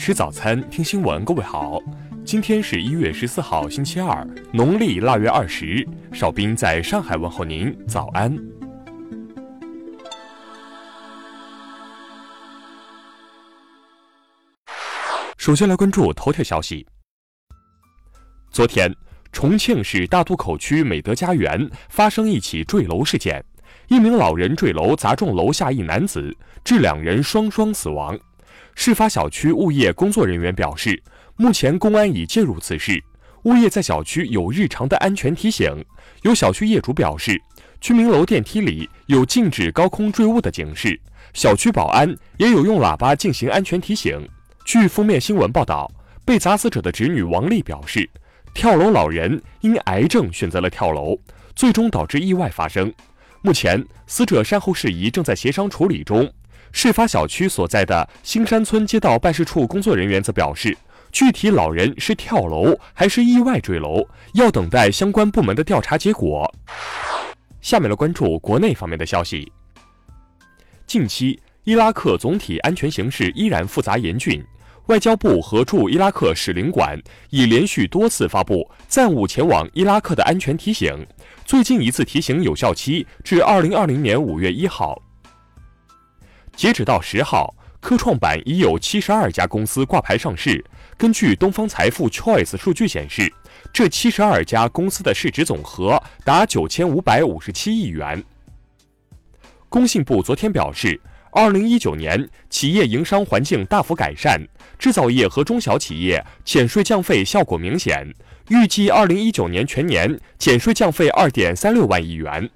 吃早餐，听新闻。各位好，今天是一月十四号，星期二，农历腊月二十。邵兵在上海问候您，早安。首先来关注头条消息。昨天，重庆市大渡口区美德家园发生一起坠楼事件。一名老人坠楼砸中楼下一男子，致两人双双死亡。事发小区物业工作人员表示，目前公安已介入此事。物业在小区有日常的安全提醒。有小区业主表示，居民楼电梯里有禁止高空坠物的警示，小区保安也有用喇叭进行安全提醒。据封面新闻报道，被砸死者的侄女王丽表示，跳楼老人因癌症选择了跳楼，最终导致意外发生。目前，死者善后事宜正在协商处理中。事发小区所在的兴山村街道办事处工作人员则表示，具体老人是跳楼还是意外坠楼，要等待相关部门的调查结果。下面来关注国内方面的消息。近期，伊拉克总体安全形势依然复杂严峻。外交部和驻伊拉克使领馆已连续多次发布暂勿前往伊拉克的安全提醒，最近一次提醒有效期至二零二零年五月一号。截止到十号，科创板已有七十二家公司挂牌上市。根据东方财富 Choice 数据显示，这七十二家公司的市值总和达九千五百五十七亿元。工信部昨天表示。二零一九年，企业营商环境大幅改善，制造业和中小企业减税降费效果明显。预计二零一九年全年减税降费二点三六万亿元。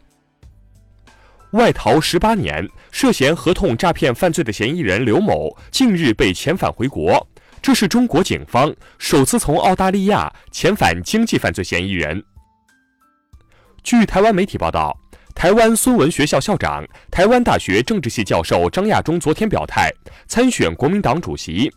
外逃十八年，涉嫌合同诈骗犯罪的嫌疑人刘某近日被遣返回国，这是中国警方首次从澳大利亚遣返经济犯罪嫌疑人。据台湾媒体报道。台湾孙文学校校长、台湾大学政治系教授张亚中昨天表态参选国民党主席。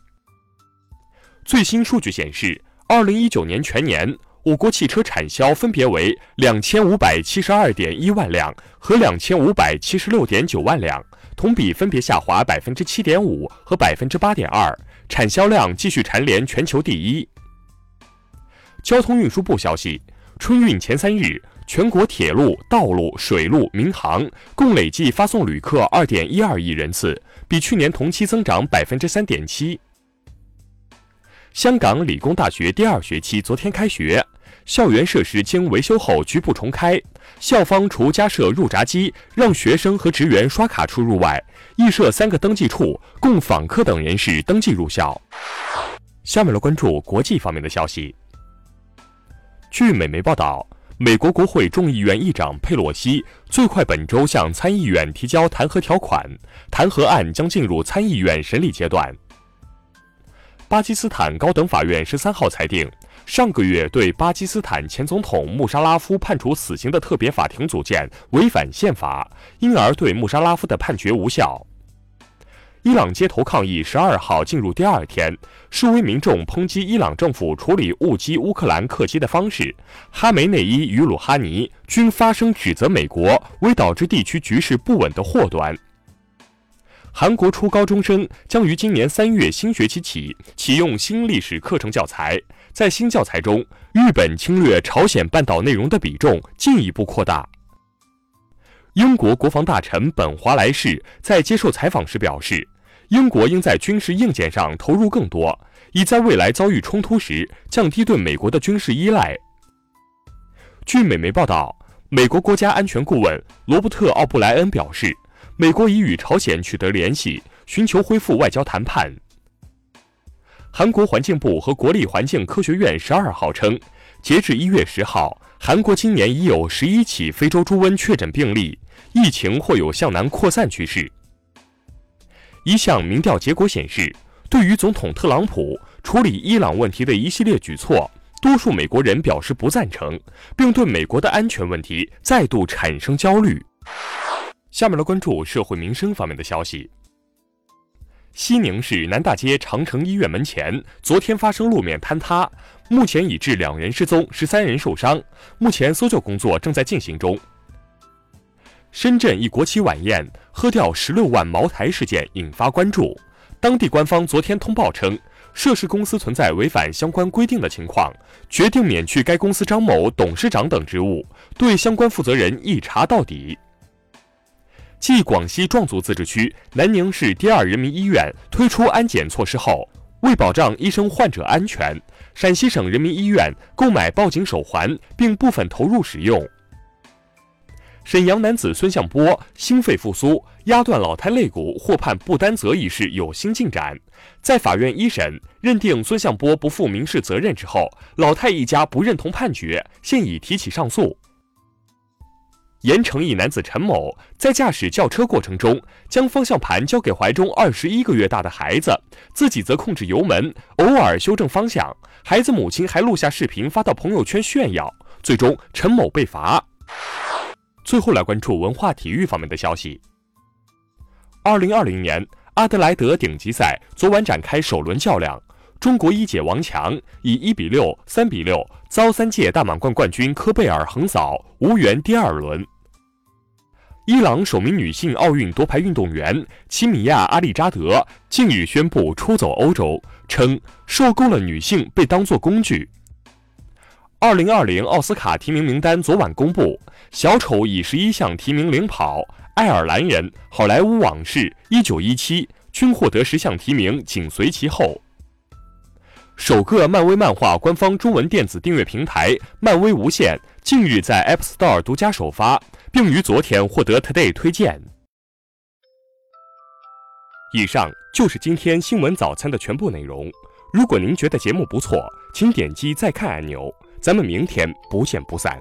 最新数据显示，二零一九年全年，我国汽车产销分别为两千五百七十二点一万辆和两千五百七十六点九万辆，同比分别下滑百分之七点五和百分之八点二，产销量继续蝉联全球第一。交通运输部消息，春运前三日。全国铁路、道路、水路、民航共累计发送旅客二点一二亿人次，比去年同期增长百分之三点七。香港理工大学第二学期昨天开学，校园设施经维修后局部重开。校方除加设入闸机让学生和职员刷卡出入外，亦设三个登记处，供访客等人士登记入校。下面来关注国际方面的消息。据美媒报道。美国国会众议院议长佩洛西最快本周向参议院提交弹劾条款，弹劾案将进入参议院审理阶段。巴基斯坦高等法院十三号裁定，上个月对巴基斯坦前总统穆沙拉夫判处死刑的特别法庭组建违反宪法，因而对穆沙拉夫的判决无效。伊朗街头抗议十二号进入第二天，示威民众抨击伊朗政府处理误击乌克兰客机的方式。哈梅内伊与鲁哈尼均发声指责美国为导致地区局势不稳的祸端。韩国初高中生将于今年三月新学期起启用新历史课程教材，在新教材中，日本侵略朝鲜半岛内容的比重进一步扩大。英国国防大臣本·华莱士在接受采访时表示。英国应在军事硬件上投入更多，以在未来遭遇冲突时降低对美国的军事依赖。据美媒报道，美国国家安全顾问罗伯特·奥布莱恩表示，美国已与朝鲜取得联系，寻求恢复外交谈判。韩国环境部和国立环境科学院十二号称，截至一月十号，韩国今年已有十一起非洲猪瘟确诊病例，疫情或有向南扩散趋势。一项民调结果显示，对于总统特朗普处理伊朗问题的一系列举措，多数美国人表示不赞成，并对美国的安全问题再度产生焦虑。下面来关注社会民生方面的消息。西宁市南大街长城医院门前昨天发生路面坍塌，目前已致两人失踪，十三人受伤，目前搜救工作正在进行中。深圳一国企晚宴喝掉十六万茅台事件引发关注，当地官方昨天通报称，涉事公司存在违反相关规定的情况，决定免去该公司张某董事长等职务，对相关负责人一查到底。继广西壮族自治区南宁市第二人民医院推出安检措施后，为保障医生患者安全，陕西省人民医院购买报警手环并部分投入使用。沈阳男子孙向波心肺复苏压断老太肋骨获判不担责一事有新进展，在法院一审认定孙向波不负民事责任之后，老太一家不认同判决，现已提起上诉。盐城一男子陈某在驾驶轿车过程中，将方向盘交给怀中二十一个月大的孩子，自己则控制油门，偶尔修正方向。孩子母亲还录下视频发到朋友圈炫耀，最终陈某被罚。最后来关注文化体育方面的消息。二零二零年阿德莱德顶级赛昨晚展开首轮较量，中国一姐王强以一比六、三比六遭三届大满贯冠军科贝尔横扫，无缘第二轮。伊朗首名女性奥运夺牌运动员齐米亚·阿利扎德近日宣布出走欧洲，称受够了女性被当作工具。二零二零奥斯卡提名名单昨晚公布，小丑以十一项提名领跑，爱尔兰人、好莱坞往事、一九一七均获得十项提名，紧随其后。首个漫威漫画官方中文电子订阅平台漫威无限近日在 App Store 独家首发，并于昨天获得 Today 推荐。以上就是今天新闻早餐的全部内容。如果您觉得节目不错，请点击再看按钮。咱们明天不见不散。